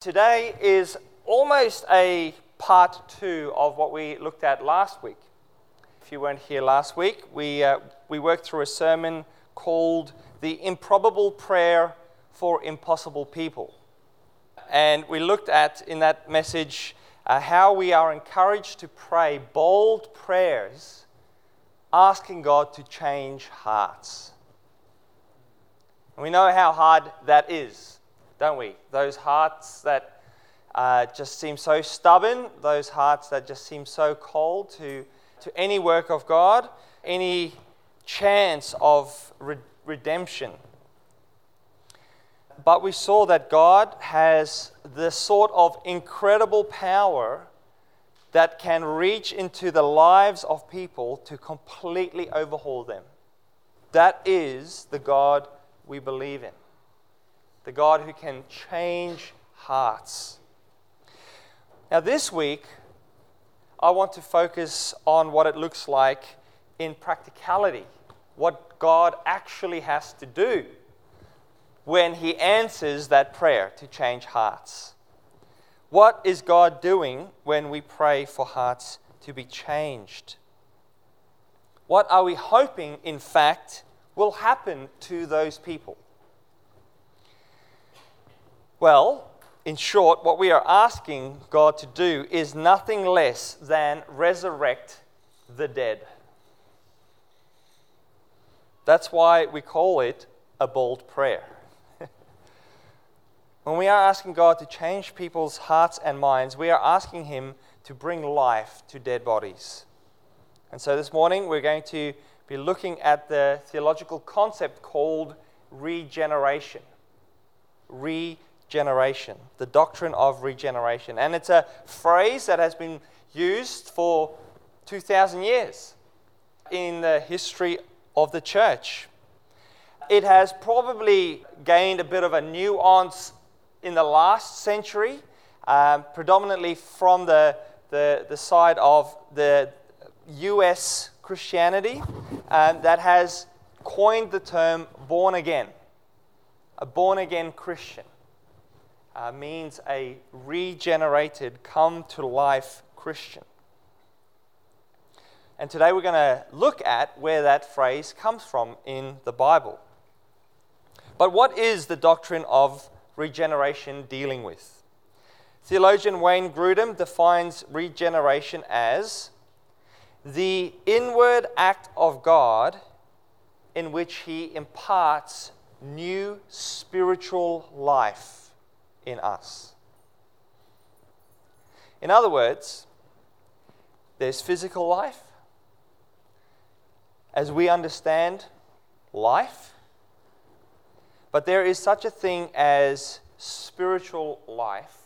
Today is almost a part two of what we looked at last week. If you weren't here last week, we, uh, we worked through a sermon called The Improbable Prayer for Impossible People. And we looked at in that message uh, how we are encouraged to pray bold prayers, asking God to change hearts. And we know how hard that is don't we? Those hearts that uh, just seem so stubborn, those hearts that just seem so cold to, to any work of God, any chance of re- redemption. But we saw that God has this sort of incredible power that can reach into the lives of people to completely overhaul them. That is the God we believe in the God who can change hearts. Now, this week, I want to focus on what it looks like in practicality, what God actually has to do when He answers that prayer to change hearts. What is God doing when we pray for hearts to be changed? What are we hoping, in fact, will happen to those people? Well, in short, what we are asking God to do is nothing less than resurrect the dead. That's why we call it a bold prayer. when we are asking God to change people's hearts and minds, we are asking Him to bring life to dead bodies. And so this morning we're going to be looking at the theological concept called regeneration. Regeneration regeneration, the doctrine of regeneration. And it's a phrase that has been used for 2,000 years in the history of the church. It has probably gained a bit of a nuance in the last century, um, predominantly from the, the, the, side of the US Christianity um, that has coined the term born again, a born again Christian uh, means a regenerated, come to life Christian. And today we're going to look at where that phrase comes from in the Bible. But what is the doctrine of regeneration dealing with? Theologian Wayne Grudem defines regeneration as the inward act of God in which he imparts new spiritual life in us. In other words, there's physical life as we understand life, but there is such a thing as spiritual life,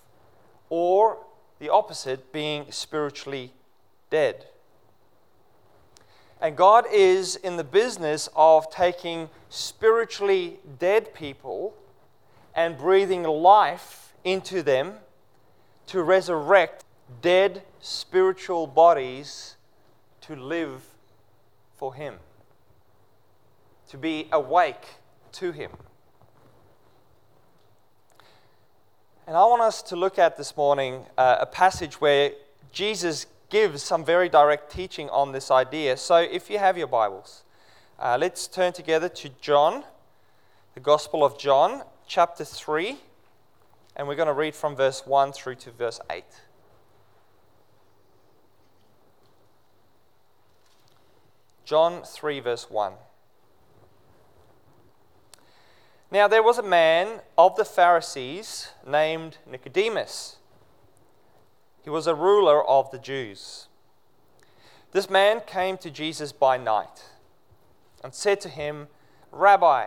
or the opposite, being spiritually dead. And God is in the business of taking spiritually dead people and breathing life into them to resurrect dead spiritual bodies to live for Him, to be awake to Him. And I want us to look at this morning uh, a passage where Jesus gives some very direct teaching on this idea. So if you have your Bibles, uh, let's turn together to John, the Gospel of John, chapter 3, and we're going to read from verse 1 through to verse 8. John 3, verse 1. Now there was a man of the Pharisees named Nicodemus. He was a ruler of the Jews. This man came to Jesus by night and said to him, Rabbi,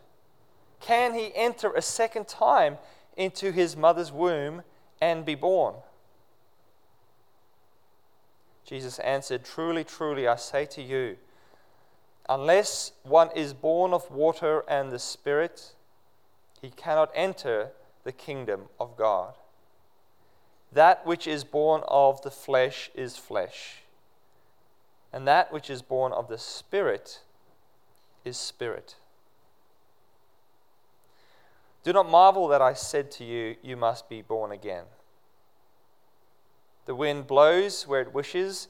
Can he enter a second time into his mother's womb and be born? Jesus answered, Truly, truly, I say to you, unless one is born of water and the Spirit, he cannot enter the kingdom of God. That which is born of the flesh is flesh, and that which is born of the Spirit is spirit. Do not marvel that I said to you, You must be born again. The wind blows where it wishes,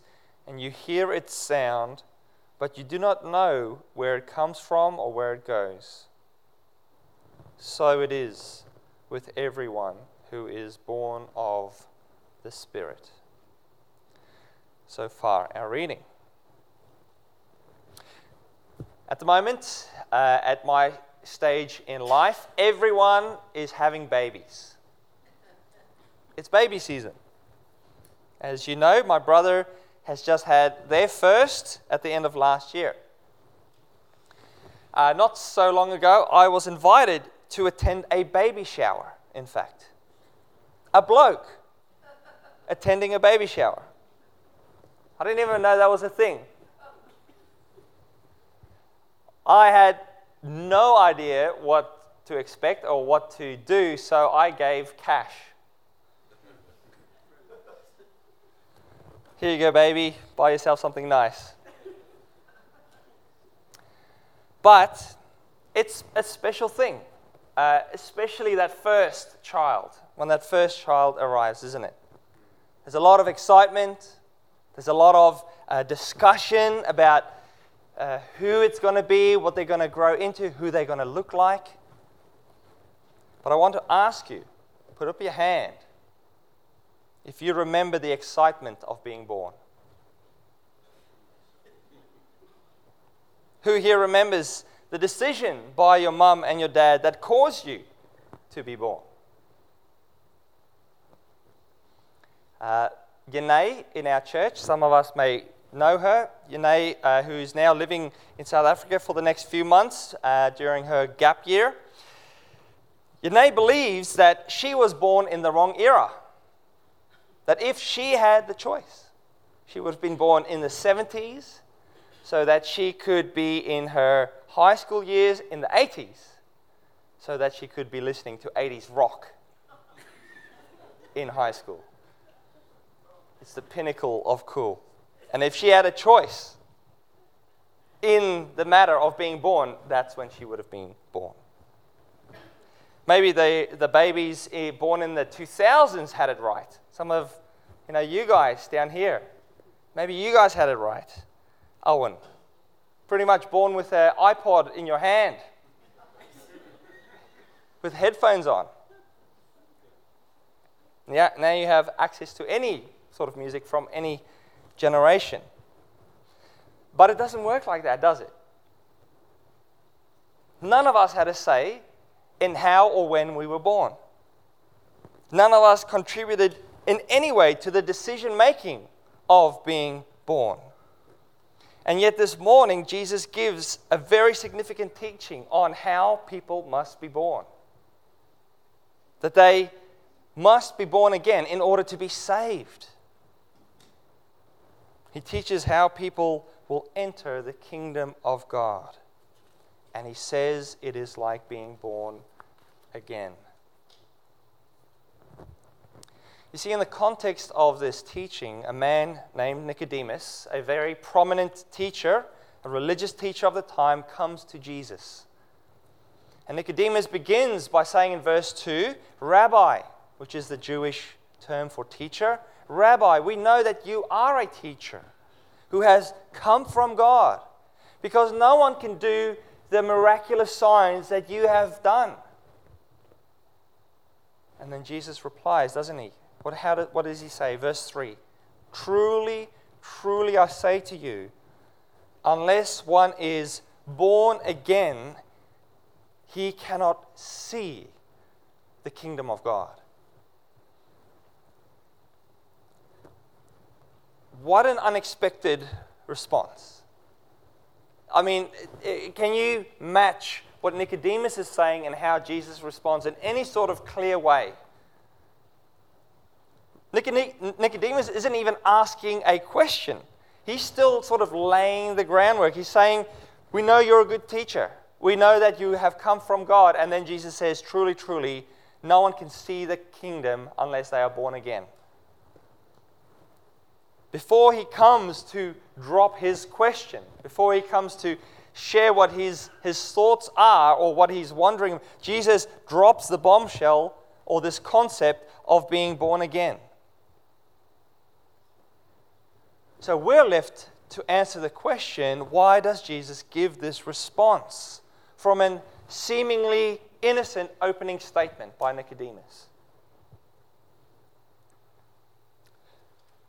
and you hear its sound, but you do not know where it comes from or where it goes. So it is with everyone who is born of the Spirit. So far, our reading. At the moment, uh, at my stage in life, everyone is having babies. It's baby season. As you know, my brother has just had their first at the end of last year. Uh, not so long ago, I was invited to attend a baby shower, in fact. A bloke attending a baby shower. I didn't even know that was a thing. I had no idea what to expect or what to do, so I gave cash. Here you go, baby. Buy yourself something nice. But it's a special thing, uh, especially that first child, when that first child arrives, isn't it? There's a lot of excitement, there's a lot of uh, discussion about uh, who it's going to be, what they're going to grow into, who they're going to look like. But I want to ask you put up your hand if you remember the excitement of being born. Who here remembers the decision by your mum and your dad that caused you to be born? Uh, Yanae in our church, some of us may know her. Yanae, uh, who's now living in South Africa for the next few months uh, during her gap year. Yanae believes that she was born in the wrong era that if she had the choice, she would have been born in the 70s so that she could be in her high school years in the 80s so that she could be listening to 80s rock in high school. It's the pinnacle of cool. And if she had a choice in the matter of being born, that's when she would have been born. Maybe the, the babies eh, born in the 2000s had it right. Some of you know, you guys down here, maybe you guys had it right. Owen, pretty much born with an iPod in your hand, with headphones on. Yeah, now you have access to any sort of music from any generation. But it doesn't work like that, does it? None of us had a say in how or when we were born. None of us contributed in any way to the decision making of being born. And yet, this morning, Jesus gives a very significant teaching on how people must be born. That they must be born again in order to be saved. He teaches how people will enter the kingdom of God. And he says it is like being born again. You see, in the context of this teaching, a man named Nicodemus, a very prominent teacher, a religious teacher of the time, comes to Jesus. And Nicodemus begins by saying in verse 2 Rabbi, which is the Jewish term for teacher, Rabbi, we know that you are a teacher who has come from God because no one can do the miraculous signs that you have done. And then Jesus replies, doesn't he? What, how do, what does he say? Verse 3 Truly, truly I say to you, unless one is born again, he cannot see the kingdom of God. What an unexpected response. I mean, can you match what Nicodemus is saying and how Jesus responds in any sort of clear way? Nicodemus isn't even asking a question. He's still sort of laying the groundwork. He's saying, We know you're a good teacher. We know that you have come from God. And then Jesus says, Truly, truly, no one can see the kingdom unless they are born again. Before he comes to drop his question, before he comes to share what his, his thoughts are or what he's wondering, Jesus drops the bombshell or this concept of being born again. So we're left to answer the question why does Jesus give this response from an seemingly innocent opening statement by Nicodemus?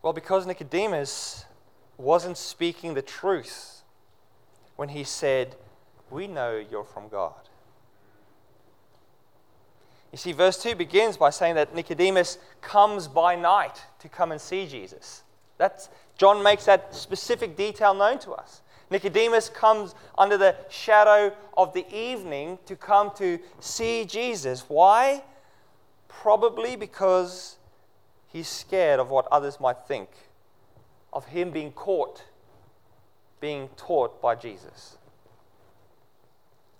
Well, because Nicodemus wasn't speaking the truth when he said, We know you're from God. You see, verse 2 begins by saying that Nicodemus comes by night to come and see Jesus. That's, John makes that specific detail known to us. Nicodemus comes under the shadow of the evening to come to see Jesus. Why? Probably because he's scared of what others might think, of him being caught, being taught by Jesus.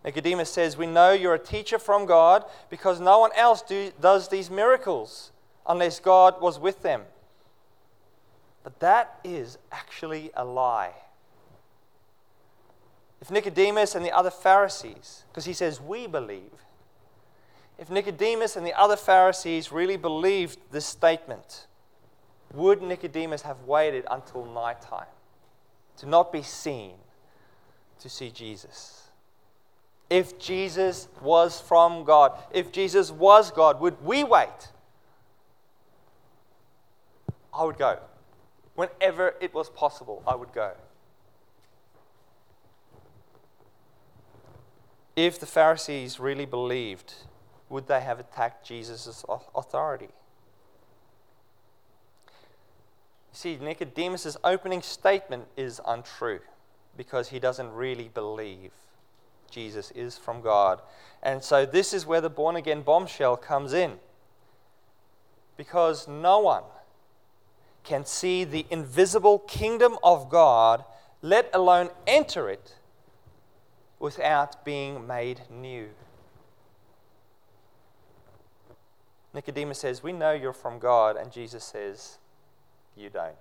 Nicodemus says, We know you're a teacher from God because no one else do, does these miracles unless God was with them. But that is actually a lie. If Nicodemus and the other Pharisees, because he says, We believe, if Nicodemus and the other Pharisees really believed this statement, would Nicodemus have waited until nighttime to not be seen to see Jesus? if Jesus was from God, if Jesus was God, would we wait? I would go. Whenever it was possible, I would go. If the Pharisees really believed, would they have attacked Jesus' authority? See, Nicodemus' opening statement is untrue because he doesn't really believe. Jesus is from God. And so this is where the born again bombshell comes in. Because no one can see the invisible kingdom of God, let alone enter it, without being made new. Nicodemus says, We know you're from God. And Jesus says, You don't.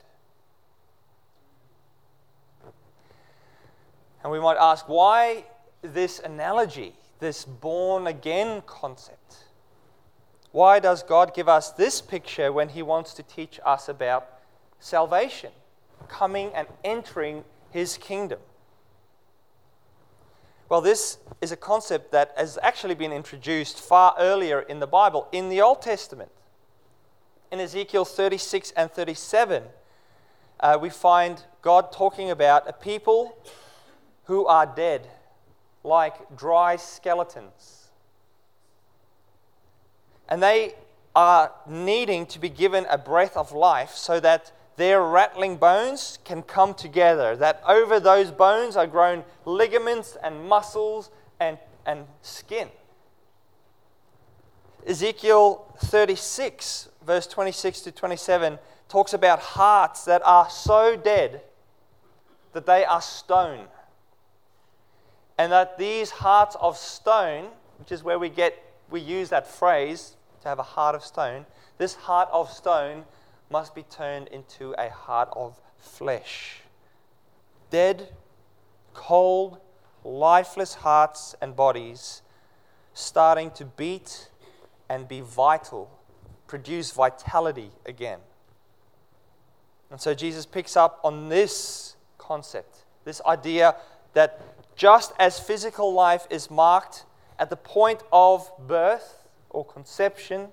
And we might ask, why this analogy, this born again concept? Why does God give us this picture when He wants to teach us about salvation, coming and entering His kingdom? Well, this is a concept that has actually been introduced far earlier in the Bible, in the Old Testament. In Ezekiel 36 and 37, uh, we find God talking about a people who are dead like dry skeletons. And they are needing to be given a breath of life so that their rattling bones can come together, that over those bones are grown ligaments and muscles and, and skin. Ezekiel 36, verse 26 to 27, talks about hearts that are so dead that they are stone and that these hearts of stone, which is where we get we use that phrase to have a heart of stone, this heart of stone must be turned into a heart of flesh. Dead, cold, lifeless hearts and bodies starting to beat and be vital, produce vitality again. And so Jesus picks up on this concept, this idea that just as physical life is marked at the point of birth or conception,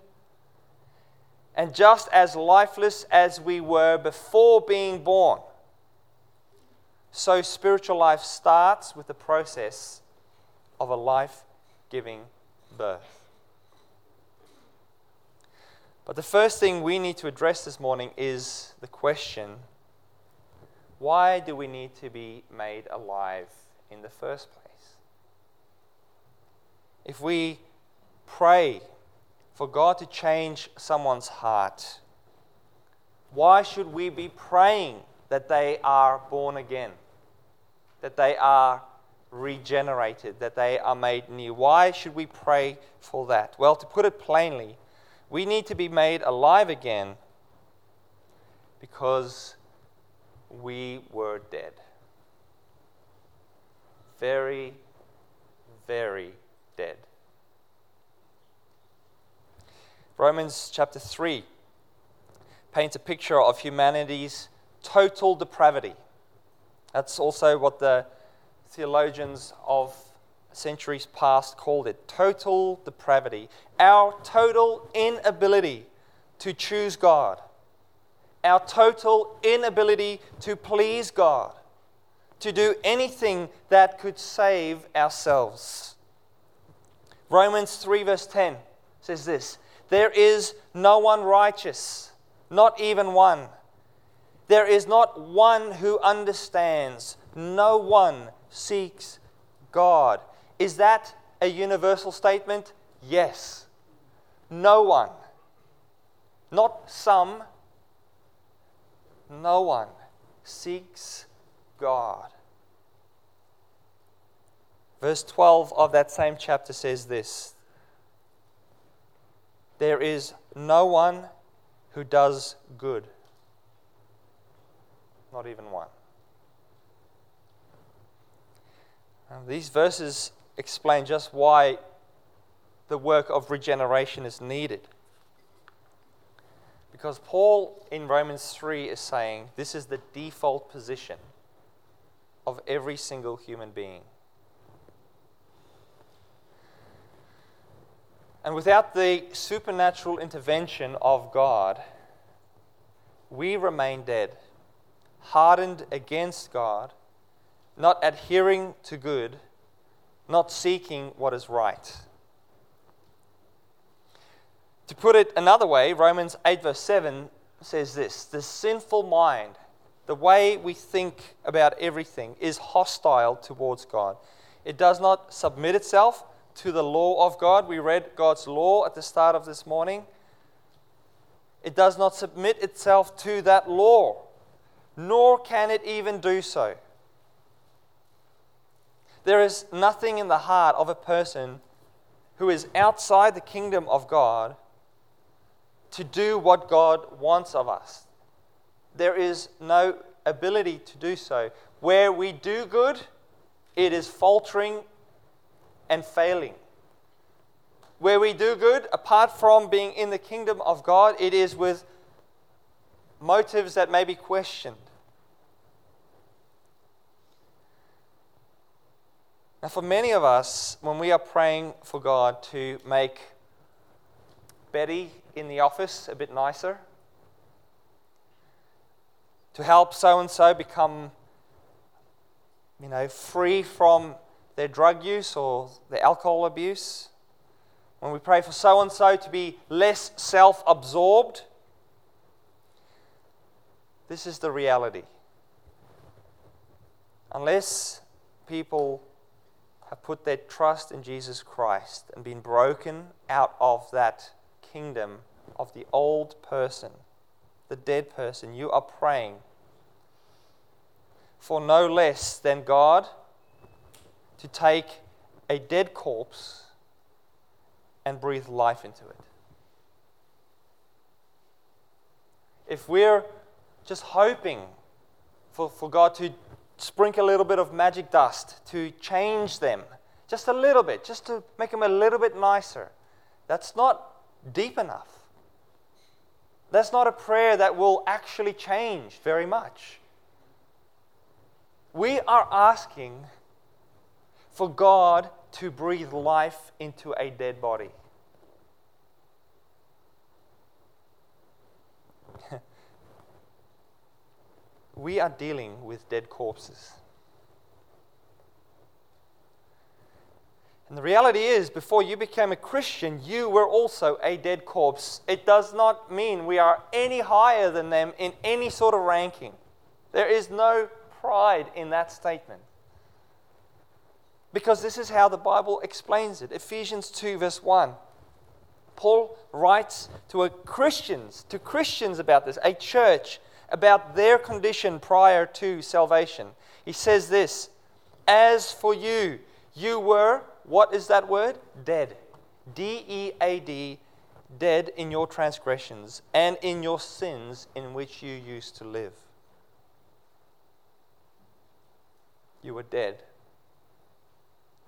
and just as lifeless as we were before being born, so spiritual life starts with the process of a life giving birth. But the first thing we need to address this morning is the question why do we need to be made alive in the first place. If we pray for God to change someone's heart, why should we be praying that they are born again? That they are regenerated, that they are made new? Why should we pray for that? Well, to put it plainly, we need to be made alive again because we were dead. Very, very dead. Romans chapter 3 paints a picture of humanity's total depravity. That's also what the theologians of centuries past called it total depravity. Our total inability to choose God, our total inability to please God, to do anything that could save ourselves. Romans 3, verse 10 says this There is no one righteous, not even one. There is not one who understands, no one seeks God. Is that a universal statement? Yes. No one. Not some. No one seeks God. Verse 12 of that same chapter says this There is no one who does good, not even one. Now, these verses explain just why the work of regeneration is needed. Because Paul in Romans 3 is saying this is the default position of every single human being. And without the supernatural intervention of God, we remain dead, hardened against God, not adhering to good, not seeking what is right. To put it another way, Romans 8, verse 7 says this The sinful mind, the way we think about everything, is hostile towards God. It does not submit itself to the law of God. We read God's law at the start of this morning. It does not submit itself to that law, nor can it even do so. There is nothing in the heart of a person who is outside the kingdom of God to do what God wants of us. There is no ability to do so. Where we do good, it is faltering and failing. Where we do good, apart from being in the kingdom of God, it is with motives that may be questioned. Now, for many of us, when we are praying for God to make Betty in the office a bit nicer, to help so and so become, you know, free from their drug use or their alcohol abuse, when we pray for so and so to be less self absorbed, this is the reality. Unless people have put their trust in Jesus Christ and been broken out of that kingdom of the old person, the dead person, you are praying for no less than God to take a dead corpse and breathe life into it. If we're just hoping for, for God to sprinkle a little bit of magic dust to change them just a little bit, just to make them a little bit nicer. That's not deep enough. That's not a prayer that will actually change very much. We are asking for God to breathe life into a dead body. we are dealing with dead corpses. And the reality is, before you became a Christian, you were also a dead corpse. It does not mean we are any higher than them in any sort of ranking. There is no pride in that statement. Because this is how the Bible explains it Ephesians 2, verse 1. Paul writes to Christians, to Christians about this, a church, about their condition prior to salvation. He says this As for you, you were, what is that word? Dead. D E A D, dead in your transgressions and in your sins in which you used to live. You were dead.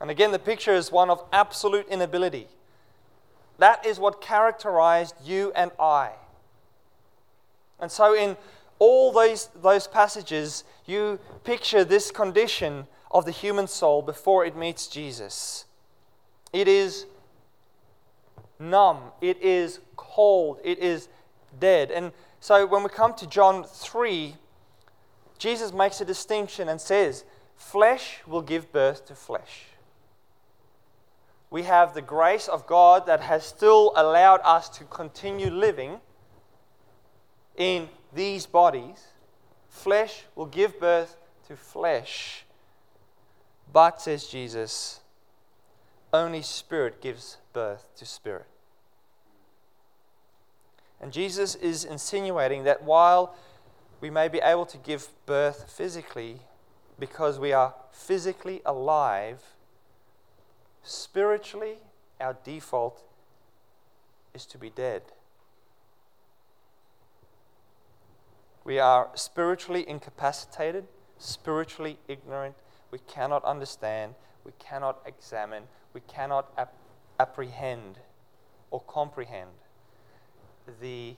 And again, the picture is one of absolute inability. That is what characterized you and I. And so, in all those, those passages, you picture this condition of the human soul before it meets Jesus. It is numb, it is cold, it is dead. And so, when we come to John 3, Jesus makes a distinction and says, Flesh will give birth to flesh we have the grace of God that has still allowed us to continue living in these bodies. Flesh will give birth to flesh. But, says Jesus, only spirit gives birth to spirit. And Jesus is insinuating that while we may be able to give birth physically because we are physically alive, Spiritually, our default is to be dead. We are spiritually incapacitated, spiritually ignorant. We cannot understand, we cannot examine, we cannot ap- apprehend or comprehend the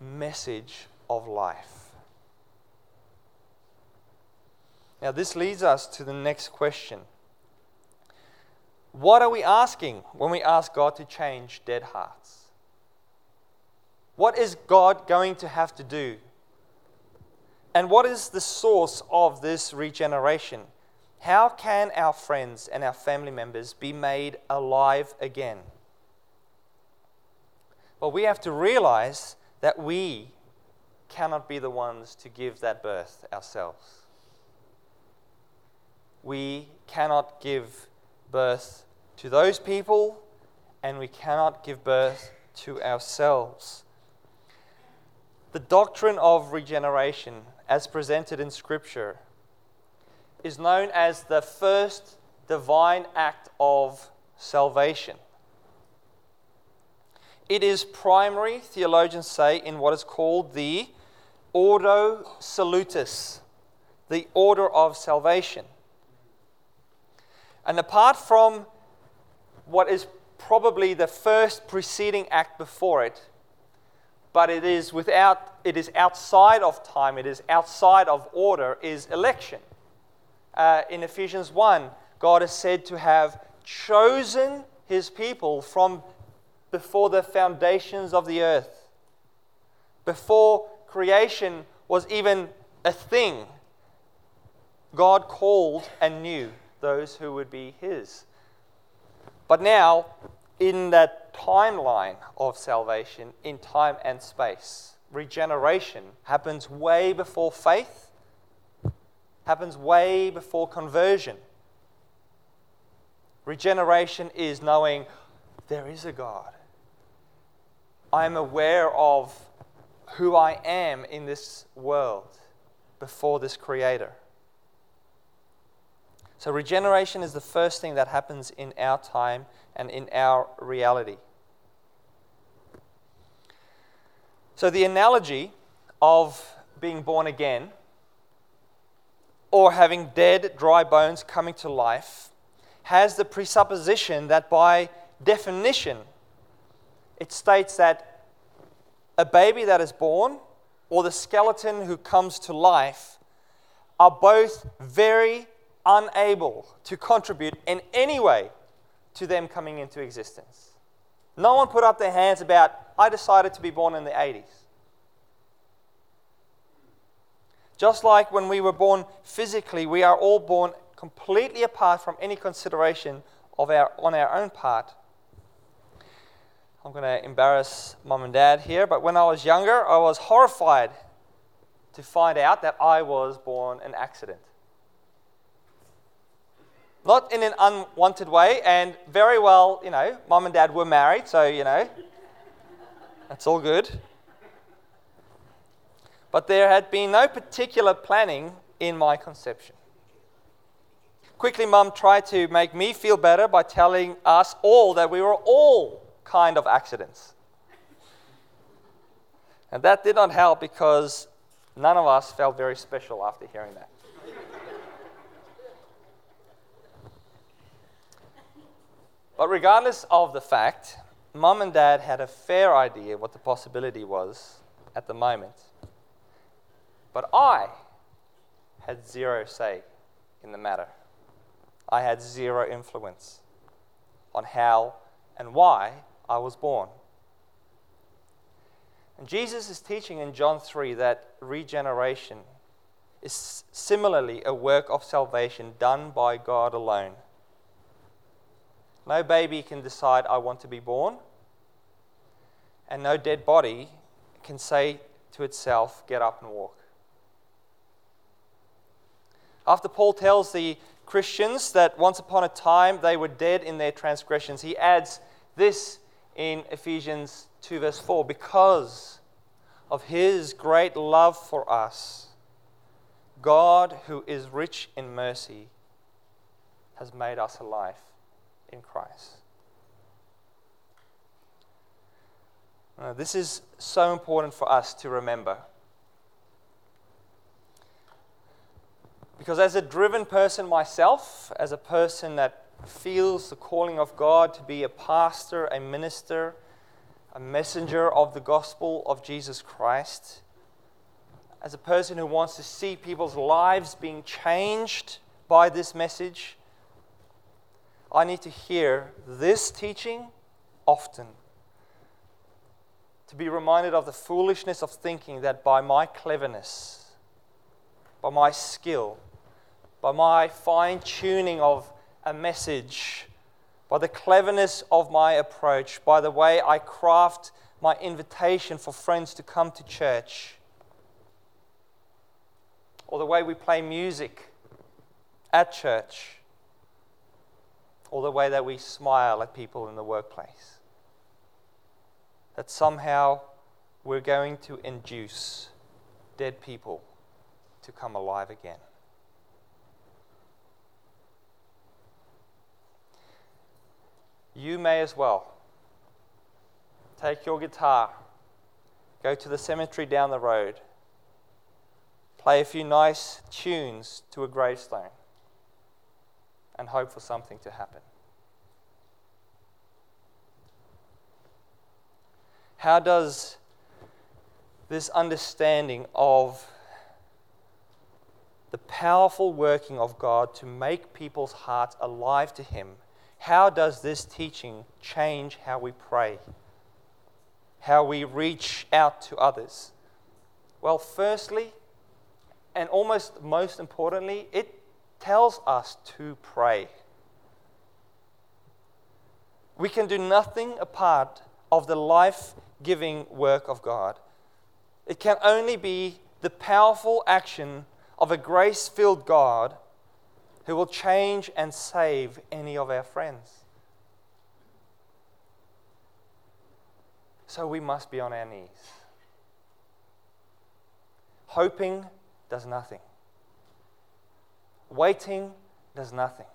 message of life. Now, this leads us to the next question what are we asking when we ask God to change dead hearts? What is God going to have to do? And what is the source of this regeneration? How can our friends and our family members be made alive again? Well, we have to realize that we cannot be the ones to give that birth ourselves. We cannot give birth to those people, and we cannot give birth to ourselves. The doctrine of regeneration, as presented in Scripture, is known as the first divine act of salvation. It is primary, theologians say, in what is called the Ordo Salutis, the order of salvation. And apart from what is probably the first preceding act before it, but it is without it is outside of time, it is outside of order, is election. Uh, in Ephesians 1, God is said to have chosen his people from before the foundations of the earth. Before creation was even a thing, God called and knew those who would be his. But now, in that timeline of salvation, in time and space, regeneration happens way before faith, happens way before conversion. Regeneration is knowing there is a God. I'm aware of who I am in this world before this Creator. So, regeneration is the first thing that happens in our time and in our reality. So, the analogy of being born again or having dead, dry bones coming to life has the presupposition that by definition, it states that a baby that is born or the skeleton who comes to life are both very unable to contribute in any way to them coming into existence. No one put up their hands about, I decided to be born in the 80s. Just like when we were born physically, we are all born completely apart from any consideration of our, on our own part. I'm going to embarrass mom and dad here, but when I was younger, I was horrified to find out that I was born an accident. Not in an unwanted way, and very well, you know, mom and dad were married, so, you know, that's all good. But there had been no particular planning in my conception. Quickly, mum tried to make me feel better by telling us all that we were all kind of accidents. And that did not help because none of us felt very special after hearing that. But regardless of the fact, mum and dad had a fair idea what the possibility was at the moment. But I had zero say in the matter. I had zero influence on how and why I was born. And Jesus is teaching in John 3 that regeneration is similarly a work of salvation done by God alone. No baby can decide, I want to be born, and no dead body can say to itself, Get up and walk. After Paul tells the Christians that once upon a time they were dead in their transgressions. He adds this in Ephesians 2, verse 4 because of his great love for us, God, who is rich in mercy, has made us alive in Christ. Now, this is so important for us to remember. Because as a driven person myself, as a person that feels the calling of God to be a pastor, a minister, a messenger of the gospel of Jesus Christ, as a person who wants to see people's lives being changed by this message, I need to hear this teaching often. To be reminded of the foolishness of thinking that by my cleverness, by my skill, by my fine tuning of a message, by the cleverness of my approach, by the way I craft my invitation for friends to come to church, or the way we play music at church, or the way that we smile at people in the workplace. That somehow we're going to induce dead people to come alive again. you may as well take your guitar, go to the cemetery down the road, play a few nice tunes to a gravestone, and hope for something to happen. How does this understanding of the powerful working of God to make people's hearts alive to Him how does this teaching change how we pray? How we reach out to others? Well, firstly, and almost most importantly, it tells us to pray. We can do nothing apart of the life giving work of God. It can only be the powerful action of a grace filled God who will change and save any of our friends. So we must be on our knees. Hoping does nothing, waiting does nothing.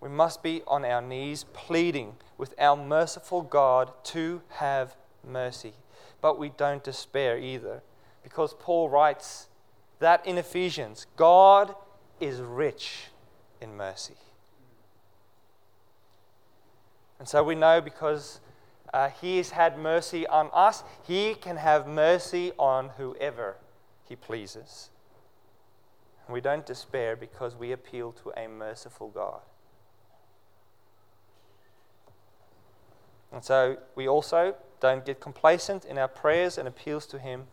We must be on our knees pleading with our merciful God to have mercy. But we don't despair either, because Paul writes that in Ephesians, God is rich in mercy. And so we know because uh, He has had mercy on us, He can have mercy on whoever He pleases. And we don't despair because we appeal to a merciful God. And so we also don't get complacent in our prayers and appeals to Him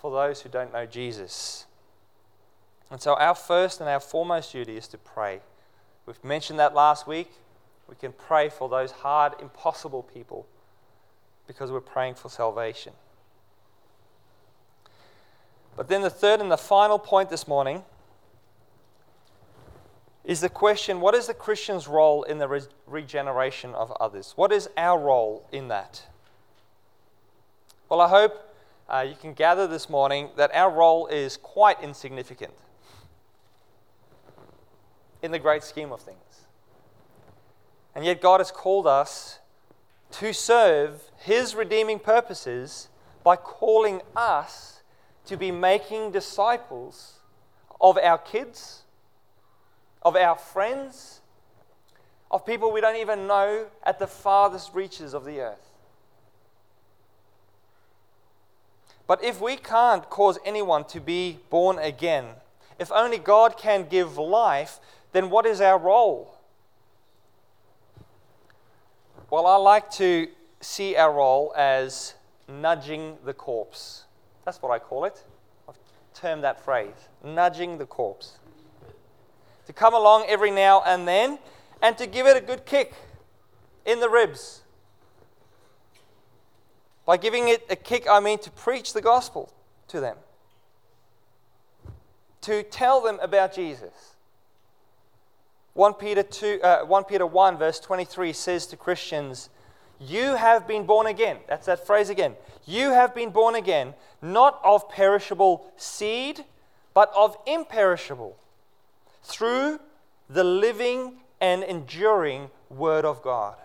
for those who don't know Jesus. And so, our first and our foremost duty is to pray. We've mentioned that last week. We can pray for those hard, impossible people because we're praying for salvation. But then, the third and the final point this morning is the question what is the Christian's role in the re- regeneration of others? What is our role in that? Well, I hope uh, you can gather this morning that our role is quite insignificant in the great scheme of things. And yet, God has called us to serve His redeeming purposes by calling us to be making disciples of our kids of our friends, of people we don't even know at the farthest reaches of the earth. But if we can't cause anyone to be born again, if only God can give life, then what is our role? Well, I like to see our role as nudging the corpse. That's what I call it. I've termed that phrase nudging the corpse to come along every now and then and to give it a good kick in the ribs. By giving it a kick, I mean to preach the gospel to them, to tell them about Jesus. 1 Peter, 2, uh, 1 Peter 1, verse 23 says to Christians, You have been born again. That's that phrase again. You have been born again, not of perishable seed, but of imperishable through the living and enduring Word of God.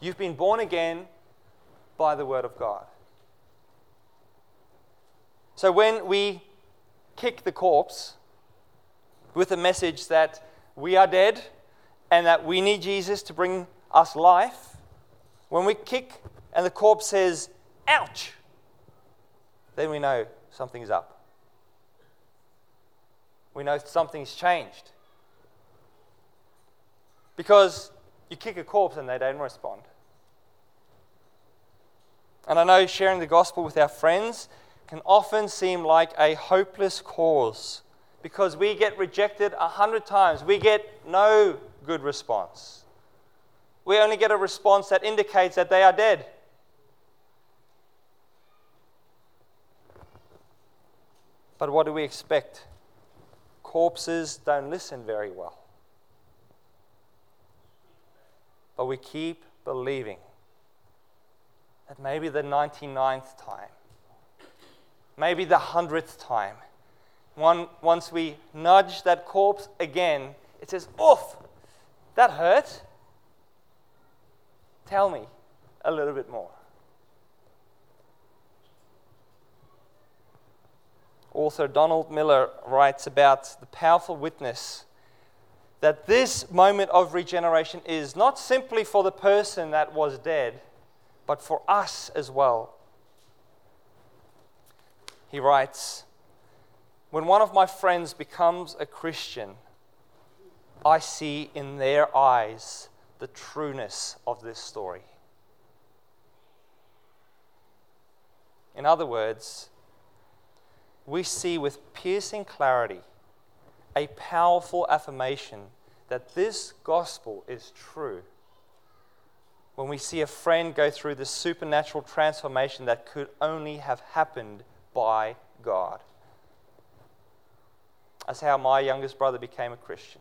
You've been born again by the Word of God. So when we kick the corpse with the message that we are dead and that we need Jesus to bring us life, when we kick and the corpse says, ouch, then we know something's up we know something's changed. Because you kick a corpse and they don't respond. And I know sharing the gospel with our friends can often seem like a hopeless cause because we get rejected a hundred times. We get no good response. We only get a response that indicates that they are dead. But what do we expect? corpses don't listen very well. But we keep believing that maybe the 99th time, maybe the 100th time, one, once we nudge that corpse again, it says, Oof, that hurt. Tell me a little bit more. author Donald Miller writes about the powerful witness that this moment of regeneration is not simply for the person that was dead, but for us as well. He writes When one of my friends becomes a Christian, I see in their eyes the trueness of this story. In other words, we see with piercing clarity a powerful affirmation that this gospel is true. When we see a friend go through this supernatural transformation that could only have happened by God. That's how my youngest brother became a Christian.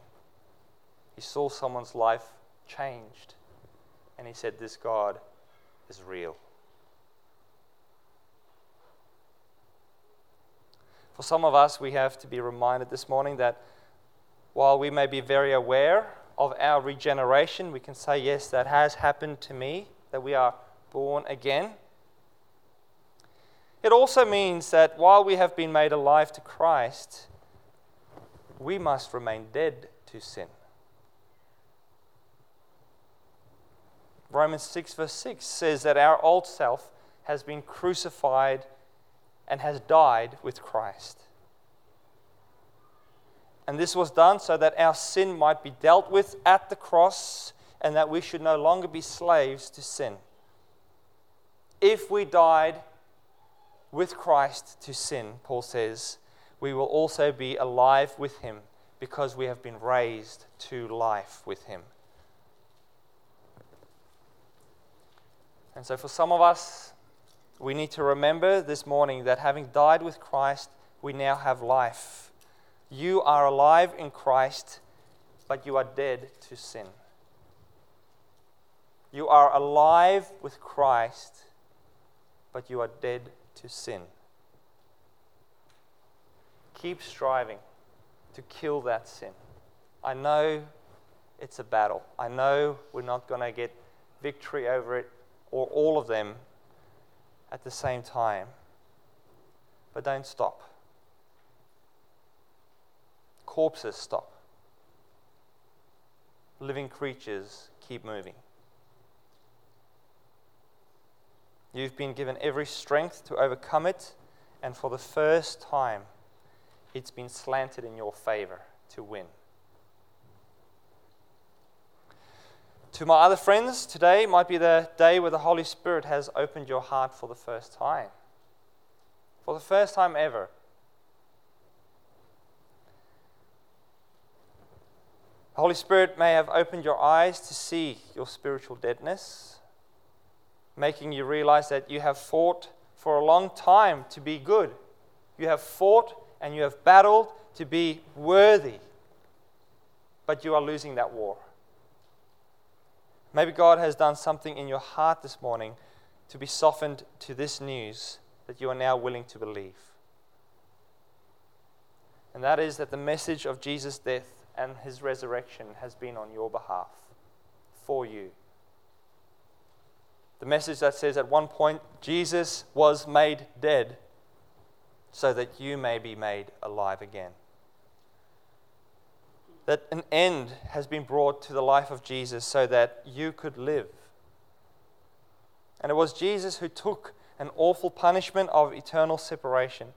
He saw someone's life changed, and he said, This God is real. For some of us, we have to be reminded this morning that while we may be very aware of our regeneration, we can say, Yes, that has happened to me, that we are born again. It also means that while we have been made alive to Christ, we must remain dead to sin. Romans 6, verse 6 says that our old self has been crucified and has died with Christ. And this was done so that our sin might be dealt with at the cross and that we should no longer be slaves to sin. If we died with Christ to sin, Paul says, we will also be alive with him because we have been raised to life with him. And so, for some of us, we need to remember this morning that having died with Christ, we now have life. You are alive in Christ, but you are dead to sin. You are alive with Christ, but you are dead to sin. Keep striving to kill that sin. I know it's a battle. I know we're not going to get victory over it or all of them at the same time. But don't stop. Corpses stop. Living creatures keep moving. You've been given every strength to overcome it, and for the first time, it's been slanted in your favor to win. To my other friends, today might be the day where the Holy Spirit has opened your heart for the first time. For the first time ever. The Holy Spirit may have opened your eyes to see your spiritual deadness, making you realize that you have fought for a long time to be good. You have fought and you have battled to be worthy, but you are losing that war. Maybe God has done something in your heart this morning to be softened to this news that you are now willing to believe. And that is that the message of Jesus' death and his resurrection has been on your behalf, for you. The message that says at one point, Jesus was made dead so that you may be made alive again that an end has been brought to the life of Jesus so that you could live. And it was Jesus who took an awful punishment of eternal separation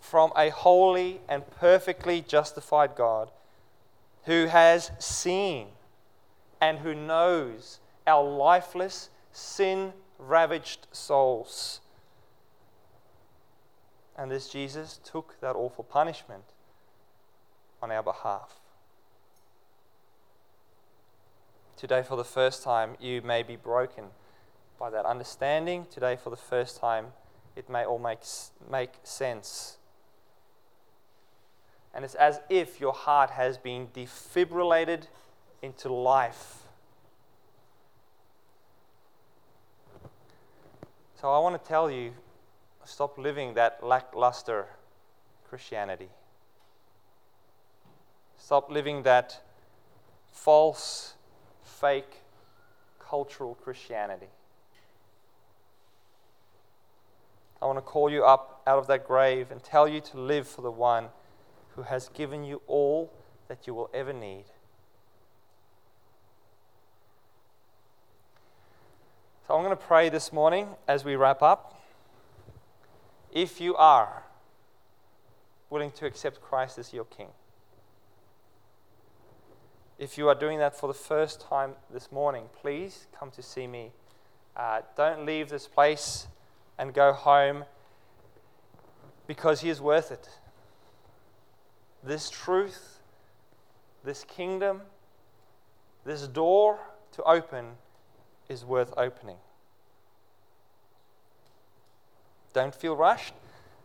from a holy and perfectly justified God who has seen and who knows our lifeless, sin ravaged souls. And this Jesus took that awful punishment on our behalf. Today, for the first time, you may be broken by that understanding. Today, for the first time, it may all make, make sense. And it's as if your heart has been defibrillated into life. So I want to tell you stop living that lackluster Christianity. Stop living that false fake cultural Christianity. I want to call you up out of that grave and tell you to live for the one who has given you all that you will ever need. So I'm going to pray this morning as we wrap up. If you are willing to accept Christ as your King, if you are doing that for the first time this morning, please come to see me. Uh, don't leave this place and go home because He is worth it. This truth, this kingdom, this door to open is worth opening. Don't feel rushed.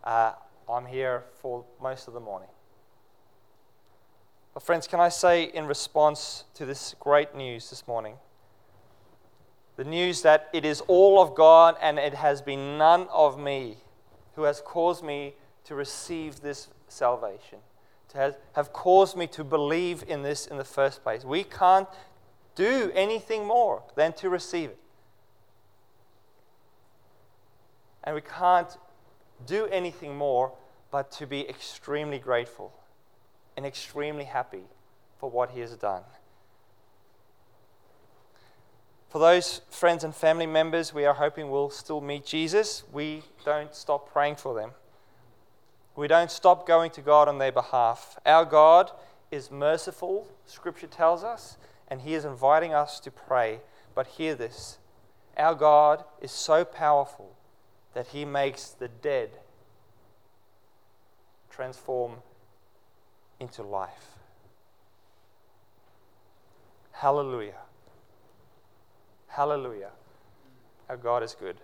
Uh, I'm here for most of the morning. But, friends, can I say in response to this great news this morning, the news that it is all of God and it has been none of me who has caused me to receive this salvation, to have, have caused me to believe in this in the first place. We can't do anything more than to receive it. And we can't do anything more but to be extremely grateful and extremely happy for what he has done. For those friends and family members we are hoping will still meet Jesus, we don't stop praying for them. We don't stop going to God on their behalf. Our God is merciful, Scripture tells us, and He is inviting us to pray. But hear this our God is so powerful that He makes the dead transform into life. Hallelujah. Hallelujah. Our God is good.